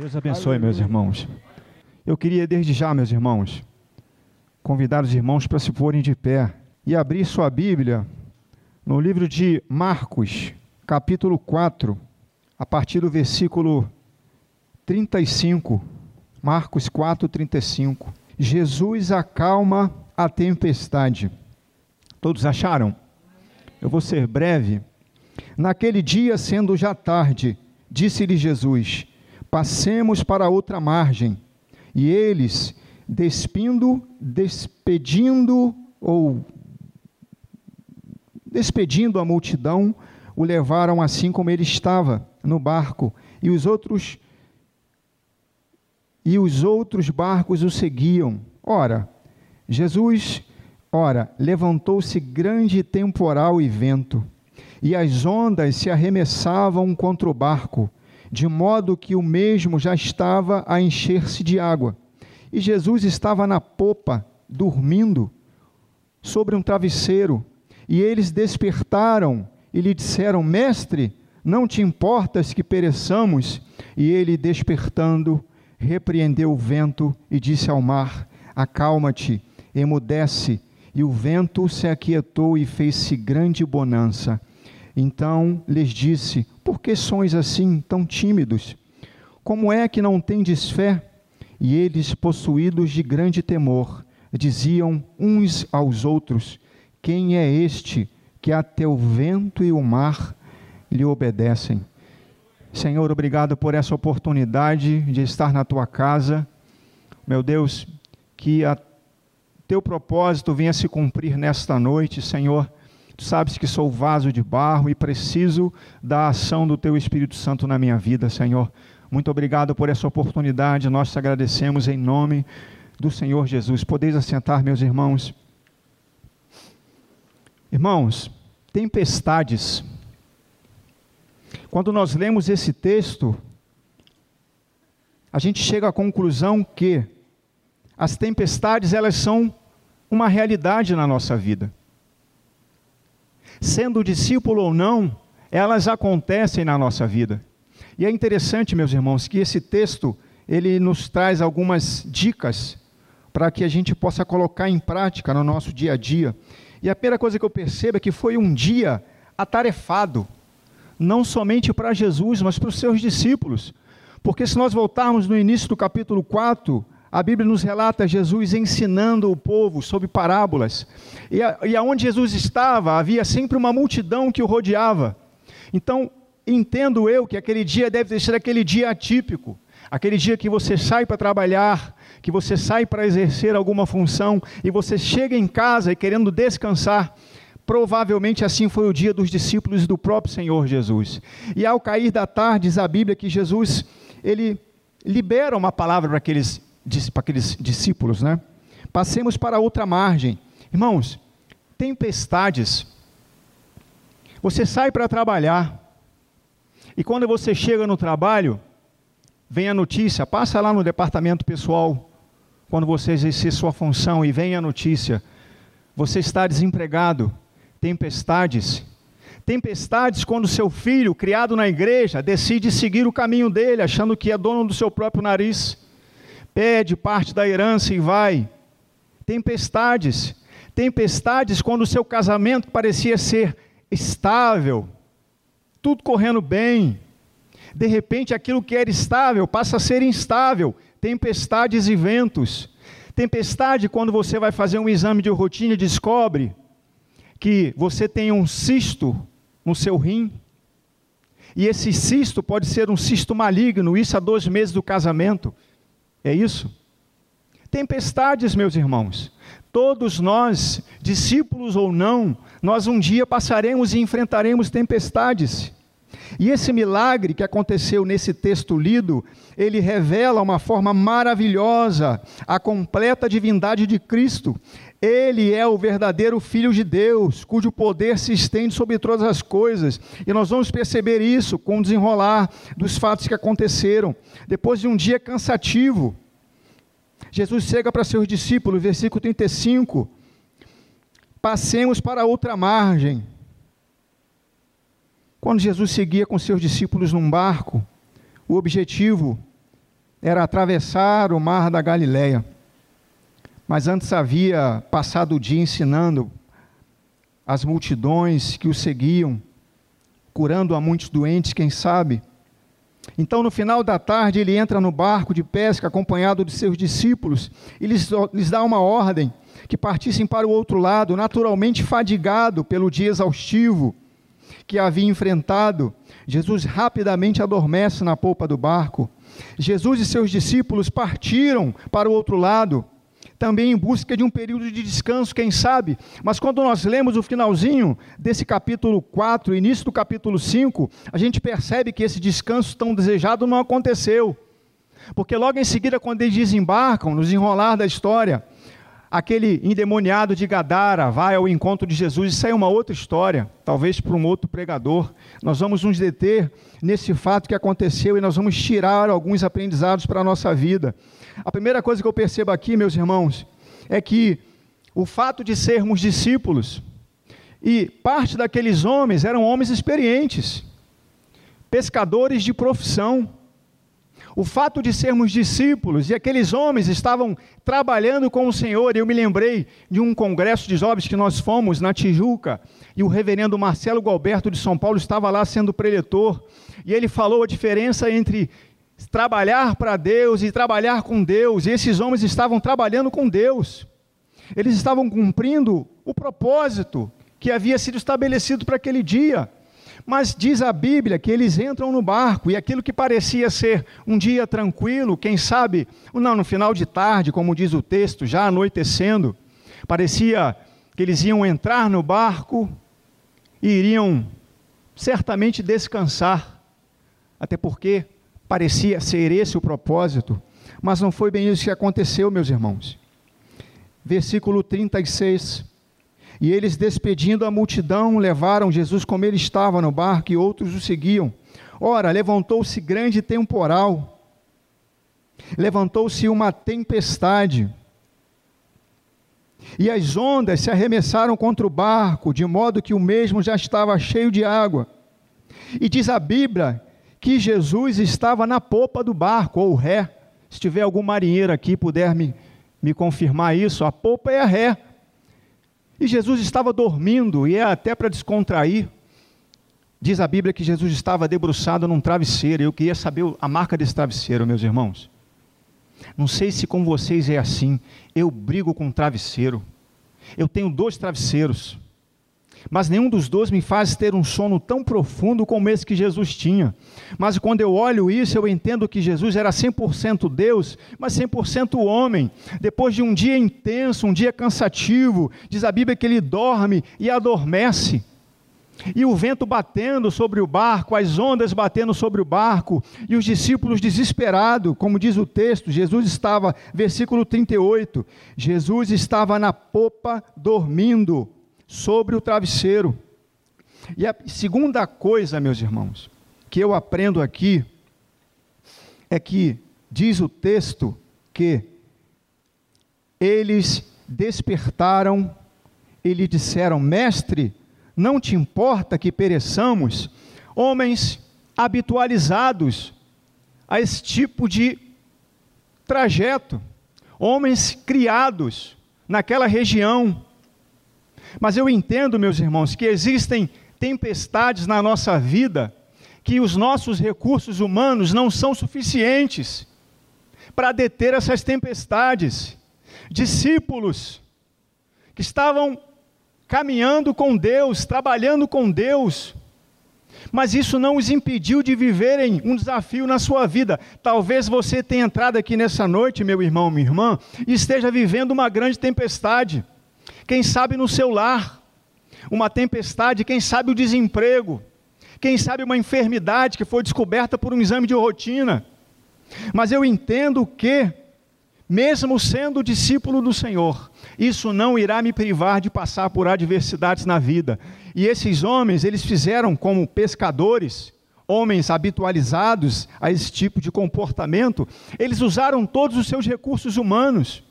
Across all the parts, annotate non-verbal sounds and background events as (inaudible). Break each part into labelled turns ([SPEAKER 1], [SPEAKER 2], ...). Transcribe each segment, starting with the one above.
[SPEAKER 1] Deus abençoe, meus irmãos. Eu queria, desde já, meus irmãos, convidar os irmãos para se porem de pé e abrir sua Bíblia no livro de Marcos, capítulo 4, a partir do versículo 35. Marcos 4, 35. Jesus acalma a tempestade. Todos acharam? Eu vou ser breve. Naquele dia, sendo já tarde, disse-lhe Jesus: Passemos para outra margem. E eles, despindo, despedindo ou despedindo a multidão, o levaram assim como ele estava no barco, e os outros e os outros barcos o seguiam. Ora, Jesus, ora, levantou-se grande temporal e vento, e as ondas se arremessavam contra o barco, de modo que o mesmo já estava a encher-se de água. E Jesus estava na popa, dormindo, sobre um travesseiro. E eles despertaram e lhe disseram: Mestre, não te importas que pereçamos? E ele, despertando, repreendeu o vento e disse ao mar: Acalma-te, emudece. E o vento se aquietou e fez-se grande bonança. Então lhes disse: Por que sois assim tão tímidos? Como é que não tendes fé? E eles, possuídos de grande temor, diziam uns aos outros: Quem é este que até o vento e o mar lhe obedecem? Senhor, obrigado por essa oportunidade de estar na tua casa. Meu Deus, que a teu propósito venha se cumprir nesta noite, Senhor Tu sabes que sou vaso de barro e preciso da ação do Teu Espírito Santo na minha vida, Senhor. Muito obrigado por essa oportunidade. Nós te agradecemos em nome do Senhor Jesus. Podeis assentar, meus irmãos. Irmãos, tempestades. Quando nós lemos esse texto, a gente chega à conclusão que as tempestades elas são uma realidade na nossa vida sendo discípulo ou não, elas acontecem na nossa vida. E é interessante, meus irmãos, que esse texto ele nos traz algumas dicas para que a gente possa colocar em prática no nosso dia a dia. E a primeira coisa que eu percebo é que foi um dia atarefado, não somente para Jesus, mas para os seus discípulos. Porque se nós voltarmos no início do capítulo 4, a Bíblia nos relata Jesus ensinando o povo sobre parábolas. E, a, e aonde Jesus estava, havia sempre uma multidão que o rodeava. Então, entendo eu que aquele dia deve ser aquele dia atípico. Aquele dia que você sai para trabalhar, que você sai para exercer alguma função e você chega em casa e querendo descansar. Provavelmente assim foi o dia dos discípulos do próprio Senhor Jesus. E ao cair da tarde, diz a Bíblia que Jesus, ele libera uma palavra para aqueles para aqueles discípulos, né? Passemos para outra margem. Irmãos, tempestades. Você sai para trabalhar, e quando você chega no trabalho, vem a notícia, passa lá no departamento pessoal, quando você exercer sua função e vem a notícia, você está desempregado, tempestades. Tempestades quando seu filho, criado na igreja, decide seguir o caminho dele, achando que é dono do seu próprio nariz pede parte da herança e vai. Tempestades, tempestades quando o seu casamento parecia ser estável, tudo correndo bem. De repente, aquilo que era estável passa a ser instável. Tempestades e ventos. Tempestade quando você vai fazer um exame de rotina e descobre que você tem um cisto no seu rim. E esse cisto pode ser um cisto maligno, isso há dois meses do casamento. É isso? Tempestades, meus irmãos. Todos nós, discípulos ou não, nós um dia passaremos e enfrentaremos tempestades. E esse milagre que aconteceu nesse texto lido, ele revela uma forma maravilhosa a completa divindade de Cristo. Ele é o verdadeiro Filho de Deus, cujo poder se estende sobre todas as coisas. E nós vamos perceber isso com o desenrolar dos fatos que aconteceram. Depois de um dia cansativo, Jesus chega para seus discípulos, versículo 35. Passemos para outra margem. Quando Jesus seguia com seus discípulos num barco, o objetivo era atravessar o mar da Galileia. Mas antes havia passado o dia ensinando as multidões que o seguiam, curando a muitos doentes, quem sabe. Então, no final da tarde, ele entra no barco de pesca acompanhado de seus discípulos e lhes, lhes dá uma ordem que partissem para o outro lado, naturalmente fadigado pelo dia exaustivo que havia enfrentado. Jesus rapidamente adormece na polpa do barco. Jesus e seus discípulos partiram para o outro lado, também em busca de um período de descanso, quem sabe. Mas quando nós lemos o finalzinho desse capítulo 4, início do capítulo 5, a gente percebe que esse descanso tão desejado não aconteceu. Porque logo em seguida, quando eles desembarcam, nos enrolar da história, aquele endemoniado de Gadara vai ao encontro de Jesus, isso aí é uma outra história, talvez para um outro pregador. Nós vamos nos deter nesse fato que aconteceu e nós vamos tirar alguns aprendizados para a nossa vida. A primeira coisa que eu percebo aqui, meus irmãos, é que o fato de sermos discípulos, e parte daqueles homens eram homens experientes, pescadores de profissão, o fato de sermos discípulos e aqueles homens estavam trabalhando com o Senhor, eu me lembrei de um congresso de jovens que nós fomos na Tijuca, e o reverendo Marcelo Galberto de São Paulo estava lá sendo preletor, e ele falou a diferença entre trabalhar para Deus e trabalhar com Deus, e esses homens estavam trabalhando com Deus, eles estavam cumprindo o propósito que havia sido estabelecido para aquele dia. Mas diz a Bíblia que eles entram no barco e aquilo que parecia ser um dia tranquilo, quem sabe, não, no final de tarde, como diz o texto, já anoitecendo, parecia que eles iam entrar no barco e iriam certamente descansar, até porque parecia ser esse o propósito, mas não foi bem isso que aconteceu, meus irmãos. Versículo 36. E eles, despedindo a multidão, levaram Jesus como ele estava no barco e outros o seguiam. Ora, levantou-se grande temporal, levantou-se uma tempestade, e as ondas se arremessaram contra o barco, de modo que o mesmo já estava cheio de água. E diz a Bíblia que Jesus estava na popa do barco, ou ré. Se tiver algum marinheiro aqui puder me, me confirmar isso, a popa é a ré. E Jesus estava dormindo, e é até para descontrair. Diz a Bíblia que Jesus estava debruçado num travesseiro. Eu queria saber a marca desse travesseiro, meus irmãos. Não sei se com vocês é assim. Eu brigo com travesseiro. Eu tenho dois travesseiros mas nenhum dos dois me faz ter um sono tão profundo como esse que Jesus tinha. Mas quando eu olho isso, eu entendo que Jesus era 100% Deus, mas 100% homem. Depois de um dia intenso, um dia cansativo, diz a Bíblia que ele dorme e adormece. E o vento batendo sobre o barco, as ondas batendo sobre o barco, e os discípulos desesperados, como diz o texto, Jesus estava, versículo 38, Jesus estava na popa dormindo sobre o travesseiro. E a segunda coisa, meus irmãos, que eu aprendo aqui é que diz o texto que eles despertaram e lhe disseram: Mestre, não te importa que pereçamos? Homens habitualizados a esse tipo de trajeto, homens criados naquela região, mas eu entendo, meus irmãos, que existem tempestades na nossa vida que os nossos recursos humanos não são suficientes para deter essas tempestades. Discípulos que estavam caminhando com Deus, trabalhando com Deus, mas isso não os impediu de viverem um desafio na sua vida. Talvez você tenha entrado aqui nessa noite, meu irmão, minha irmã, e esteja vivendo uma grande tempestade quem sabe no seu lar, uma tempestade, quem sabe o desemprego, quem sabe uma enfermidade que foi descoberta por um exame de rotina. Mas eu entendo que, mesmo sendo discípulo do Senhor, isso não irá me privar de passar por adversidades na vida. E esses homens, eles fizeram como pescadores, homens habitualizados a esse tipo de comportamento, eles usaram todos os seus recursos humanos.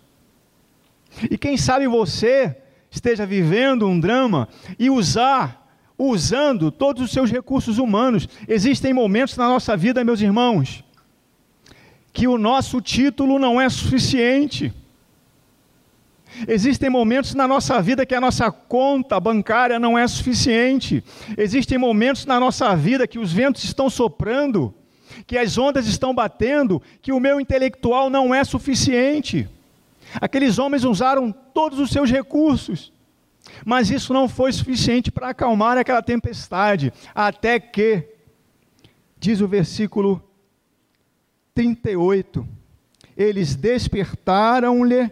[SPEAKER 1] E quem sabe você esteja vivendo um drama e usar, usando todos os seus recursos humanos. Existem momentos na nossa vida, meus irmãos, que o nosso título não é suficiente. Existem momentos na nossa vida que a nossa conta bancária não é suficiente. Existem momentos na nossa vida que os ventos estão soprando, que as ondas estão batendo, que o meu intelectual não é suficiente. Aqueles homens usaram todos os seus recursos, mas isso não foi suficiente para acalmar aquela tempestade, até que, diz o versículo 38, eles despertaram-lhe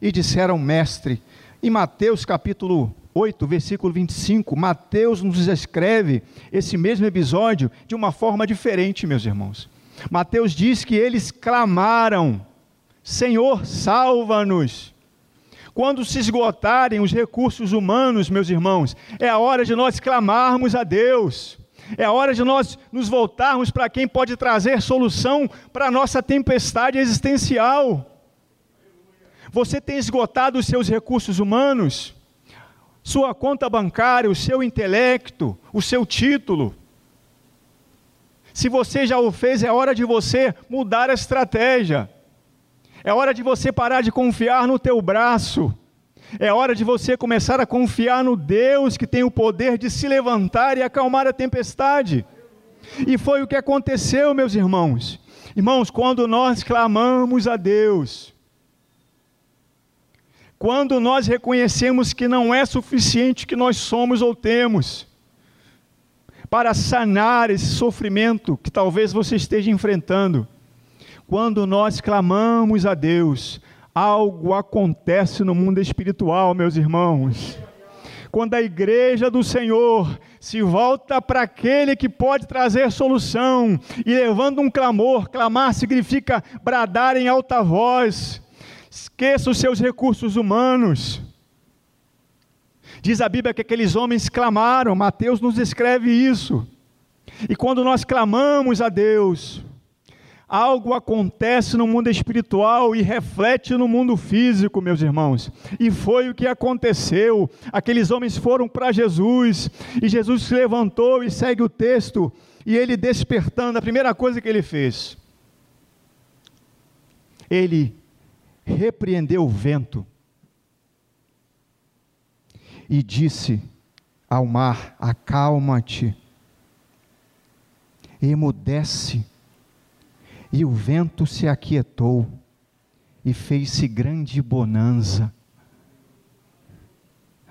[SPEAKER 1] e disseram, mestre. Em Mateus capítulo 8, versículo 25, Mateus nos escreve esse mesmo episódio de uma forma diferente, meus irmãos. Mateus diz que eles clamaram: Senhor, salva-nos. Quando se esgotarem os recursos humanos, meus irmãos, é a hora de nós clamarmos a Deus. É a hora de nós nos voltarmos para quem pode trazer solução para a nossa tempestade existencial. Você tem esgotado os seus recursos humanos, sua conta bancária, o seu intelecto, o seu título. Se você já o fez, é hora de você mudar a estratégia. É hora de você parar de confiar no teu braço. É hora de você começar a confiar no Deus que tem o poder de se levantar e acalmar a tempestade. E foi o que aconteceu, meus irmãos. Irmãos, quando nós clamamos a Deus, quando nós reconhecemos que não é suficiente que nós somos ou temos para sanar esse sofrimento que talvez você esteja enfrentando, quando nós clamamos a Deus, algo acontece no mundo espiritual, meus irmãos. Quando a igreja do Senhor se volta para aquele que pode trazer solução e levando um clamor, clamar significa bradar em alta voz. Esqueça os seus recursos humanos. Diz a Bíblia que aqueles homens clamaram, Mateus nos escreve isso. E quando nós clamamos a Deus, algo acontece no mundo espiritual e reflete no mundo físico, meus irmãos. E foi o que aconteceu. Aqueles homens foram para Jesus e Jesus se levantou e segue o texto. E ele despertando, a primeira coisa que ele fez, ele repreendeu o vento e disse ao mar: Acalma-te, emudece e o vento se aquietou e fez-se grande bonança.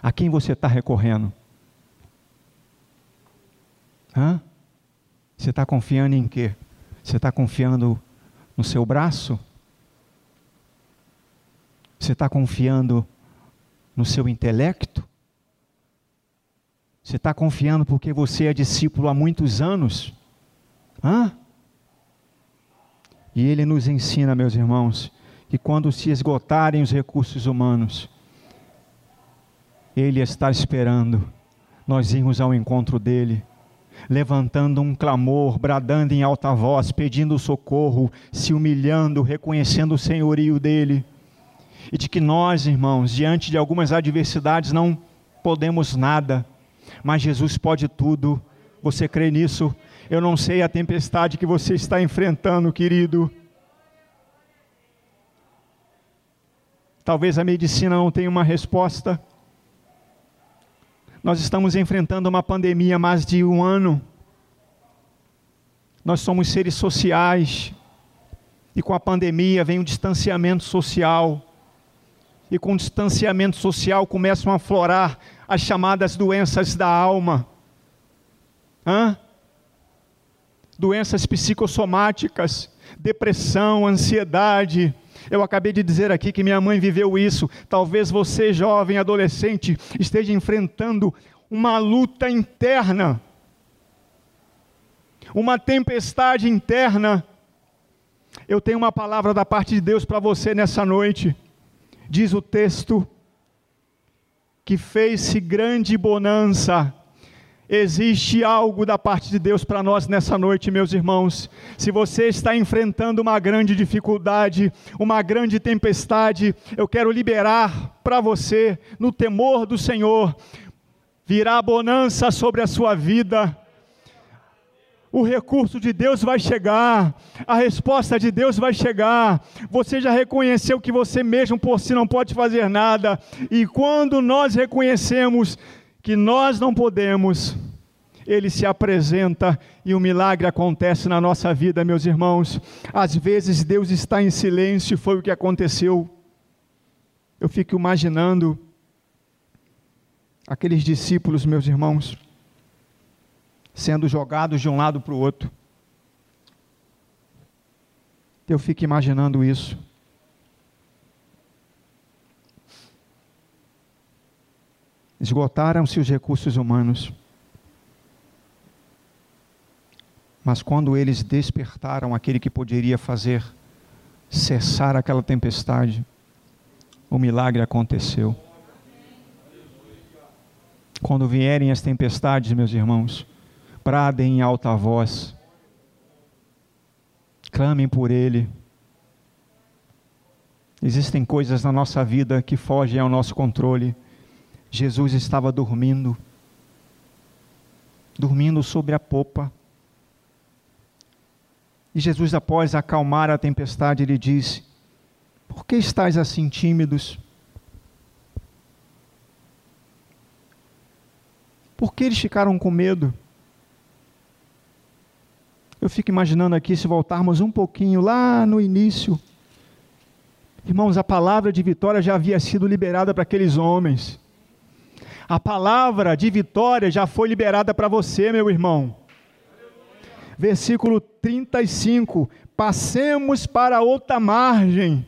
[SPEAKER 1] A quem você está recorrendo? Hã? Você está confiando em quê? Você está confiando no seu braço? Você está confiando no seu intelecto? Você está confiando porque você é discípulo há muitos anos? Hã? E ele nos ensina, meus irmãos, que quando se esgotarem os recursos humanos, ele está esperando nós irmos ao encontro dele, levantando um clamor, bradando em alta voz, pedindo socorro, se humilhando, reconhecendo o senhorio dele. E de que nós, irmãos, diante de algumas adversidades não podemos nada, mas Jesus pode tudo. Você crê nisso? Eu não sei a tempestade que você está enfrentando, querido. Talvez a medicina não tenha uma resposta. Nós estamos enfrentando uma pandemia há mais de um ano. Nós somos seres sociais. E com a pandemia vem um distanciamento social. E com o distanciamento social começam a aflorar as chamadas doenças da alma. Hã? Doenças psicossomáticas, depressão, ansiedade. Eu acabei de dizer aqui que minha mãe viveu isso. Talvez você, jovem, adolescente, esteja enfrentando uma luta interna, uma tempestade interna. Eu tenho uma palavra da parte de Deus para você nessa noite. Diz o texto que fez-se grande bonança Existe algo da parte de Deus para nós nessa noite, meus irmãos. Se você está enfrentando uma grande dificuldade, uma grande tempestade, eu quero liberar para você, no temor do Senhor, virá bonança sobre a sua vida. o recurso de Deus vai chegar, a resposta de Deus vai chegar. Você já reconheceu que você mesmo por si não pode fazer nada, e quando nós reconhecemos que nós não podemos, ele se apresenta e o milagre acontece na nossa vida, meus irmãos. Às vezes Deus está em silêncio, foi o que aconteceu. Eu fico imaginando aqueles discípulos, meus irmãos, sendo jogados de um lado para o outro. Eu fico imaginando isso. Esgotaram-se os recursos humanos. Mas quando eles despertaram aquele que poderia fazer cessar aquela tempestade, o milagre aconteceu. Quando vierem as tempestades, meus irmãos, bradem em alta voz, clamem por Ele. Existem coisas na nossa vida que fogem ao nosso controle. Jesus estava dormindo, dormindo sobre a popa. E Jesus, após acalmar a tempestade, ele disse: Por que estáis assim tímidos? Por que eles ficaram com medo? Eu fico imaginando aqui, se voltarmos um pouquinho lá no início, irmãos, a palavra de vitória já havia sido liberada para aqueles homens. A palavra de vitória já foi liberada para você, meu irmão versículo 35. Passemos para outra margem.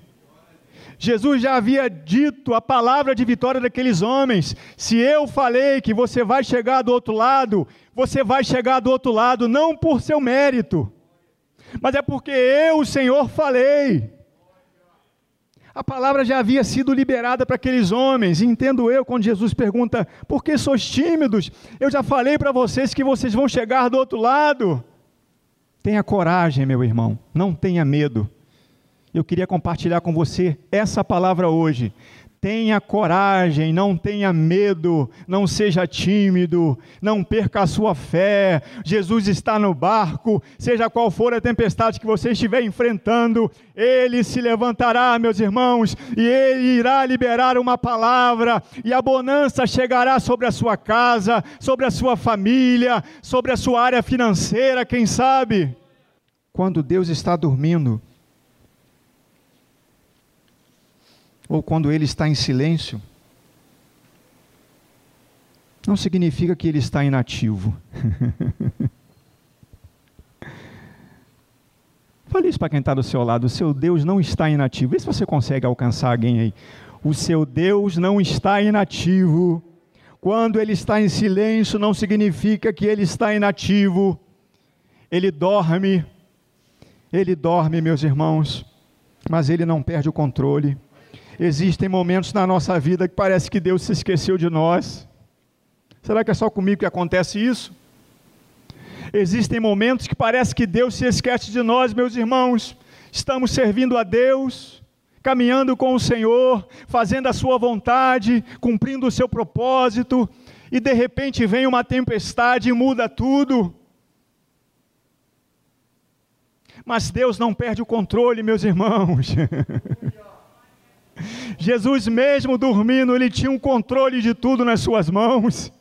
[SPEAKER 1] Jesus já havia dito a palavra de vitória daqueles homens. Se eu falei que você vai chegar do outro lado, você vai chegar do outro lado, não por seu mérito, mas é porque eu, o Senhor, falei. A palavra já havia sido liberada para aqueles homens. Entendo eu quando Jesus pergunta: por que sois tímidos? Eu já falei para vocês que vocês vão chegar do outro lado. Tenha coragem, meu irmão, não tenha medo. Eu queria compartilhar com você essa palavra hoje. Tenha coragem, não tenha medo, não seja tímido, não perca a sua fé. Jesus está no barco, seja qual for a tempestade que você estiver enfrentando, ele se levantará, meus irmãos, e ele irá liberar uma palavra, e a bonança chegará sobre a sua casa, sobre a sua família, sobre a sua área financeira, quem sabe? Quando Deus está dormindo, ou quando ele está em silêncio, não significa que ele está inativo. (laughs) Fale isso para quem está do seu lado. O seu Deus não está inativo. Vê se você consegue alcançar alguém aí. O seu Deus não está inativo. Quando ele está em silêncio, não significa que ele está inativo. Ele dorme. Ele dorme, meus irmãos, mas ele não perde o controle. Existem momentos na nossa vida que parece que Deus se esqueceu de nós. Será que é só comigo que acontece isso? Existem momentos que parece que Deus se esquece de nós, meus irmãos. Estamos servindo a Deus, caminhando com o Senhor, fazendo a Sua vontade, cumprindo o seu propósito, e de repente vem uma tempestade e muda tudo. Mas Deus não perde o controle, meus irmãos. (laughs) Jesus, mesmo dormindo, ele tinha um controle de tudo nas suas mãos.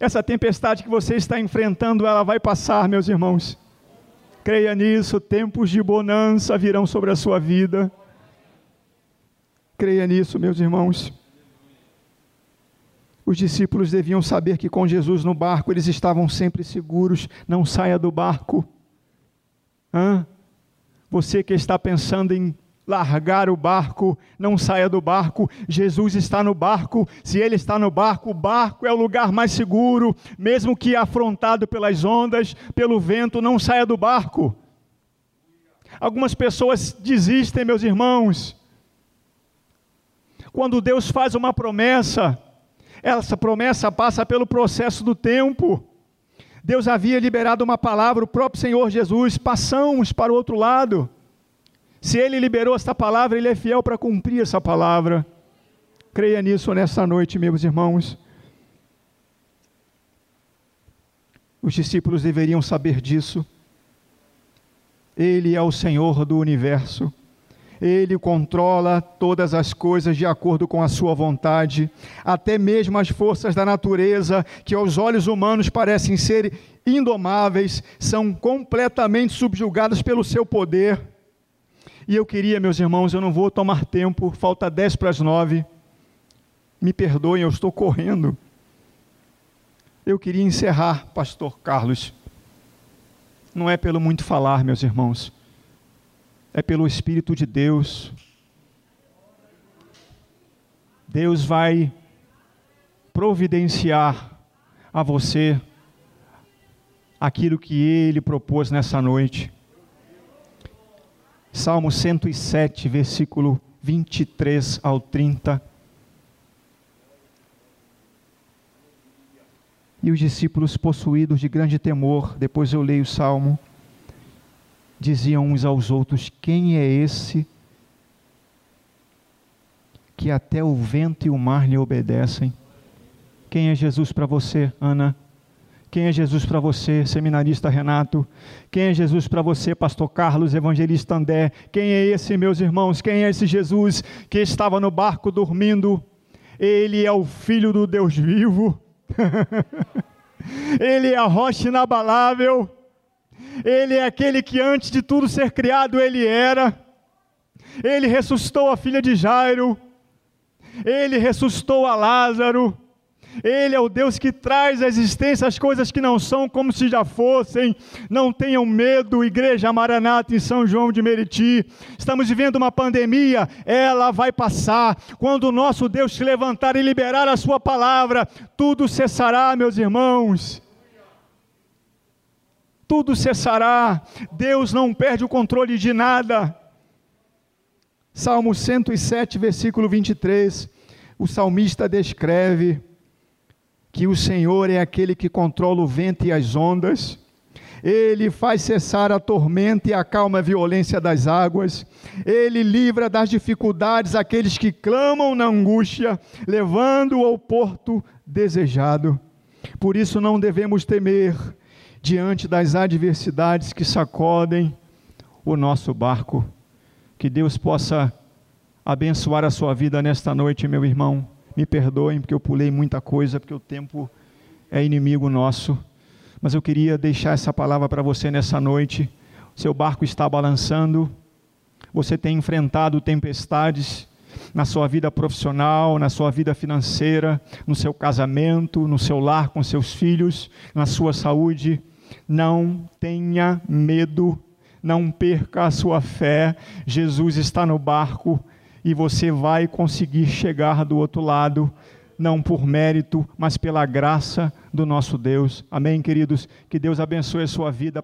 [SPEAKER 1] Essa tempestade que você está enfrentando, ela vai passar, meus irmãos. Creia nisso, tempos de bonança virão sobre a sua vida. Creia nisso, meus irmãos. Os discípulos deviam saber que com Jesus no barco eles estavam sempre seguros. Não saia do barco. Hã? Você que está pensando em largar o barco, não saia do barco. Jesus está no barco. Se ele está no barco, o barco é o lugar mais seguro, mesmo que afrontado pelas ondas, pelo vento, não saia do barco. Algumas pessoas desistem, meus irmãos. Quando Deus faz uma promessa, essa promessa passa pelo processo do tempo. Deus havia liberado uma palavra, o próprio Senhor Jesus, passamos para o outro lado. Se Ele liberou esta palavra, Ele é fiel para cumprir essa palavra. Creia nisso nessa noite, meus irmãos. Os discípulos deveriam saber disso. Ele é o Senhor do universo. Ele controla todas as coisas de acordo com a sua vontade, até mesmo as forças da natureza, que aos olhos humanos parecem ser indomáveis, são completamente subjugadas pelo seu poder. E eu queria, meus irmãos, eu não vou tomar tempo, falta 10 para as 9. Me perdoem, eu estou correndo. Eu queria encerrar, Pastor Carlos. Não é pelo muito falar, meus irmãos, é pelo Espírito de Deus. Deus vai providenciar a você aquilo que Ele propôs nessa noite. Salmo 107, versículo 23 ao 30. E os discípulos, possuídos de grande temor, depois eu leio o salmo, diziam uns aos outros: Quem é esse que até o vento e o mar lhe obedecem? Quem é Jesus para você, Ana? Quem é Jesus para você, seminarista Renato? Quem é Jesus para você, pastor Carlos, evangelista André? Quem é esse, meus irmãos? Quem é esse Jesus que estava no barco dormindo? Ele é o filho do Deus vivo. (laughs) ele é a rocha inabalável. Ele é aquele que antes de tudo ser criado ele era. Ele ressuscitou a filha de Jairo. Ele ressuscitou a Lázaro. Ele é o Deus que traz à existência as coisas que não são como se já fossem. Não tenham medo, Igreja Maranata em São João de Meriti. Estamos vivendo uma pandemia, ela vai passar. Quando o nosso Deus se levantar e liberar a Sua palavra, tudo cessará, meus irmãos. Tudo cessará. Deus não perde o controle de nada. Salmo 107, versículo 23. O salmista descreve que o Senhor é aquele que controla o vento e as ondas, ele faz cessar a tormenta e acalma a violência das águas, ele livra das dificuldades aqueles que clamam na angústia, levando-o ao porto desejado. Por isso não devemos temer diante das adversidades que sacodem o nosso barco. Que Deus possa abençoar a sua vida nesta noite, meu irmão me perdoem porque eu pulei muita coisa, porque o tempo é inimigo nosso. Mas eu queria deixar essa palavra para você nessa noite. Seu barco está balançando, você tem enfrentado tempestades na sua vida profissional, na sua vida financeira, no seu casamento, no seu lar com seus filhos, na sua saúde. Não tenha medo, não perca a sua fé. Jesus está no barco e você vai conseguir chegar do outro lado, não por mérito, mas pela graça do nosso Deus. Amém, queridos? Que Deus abençoe a sua vida.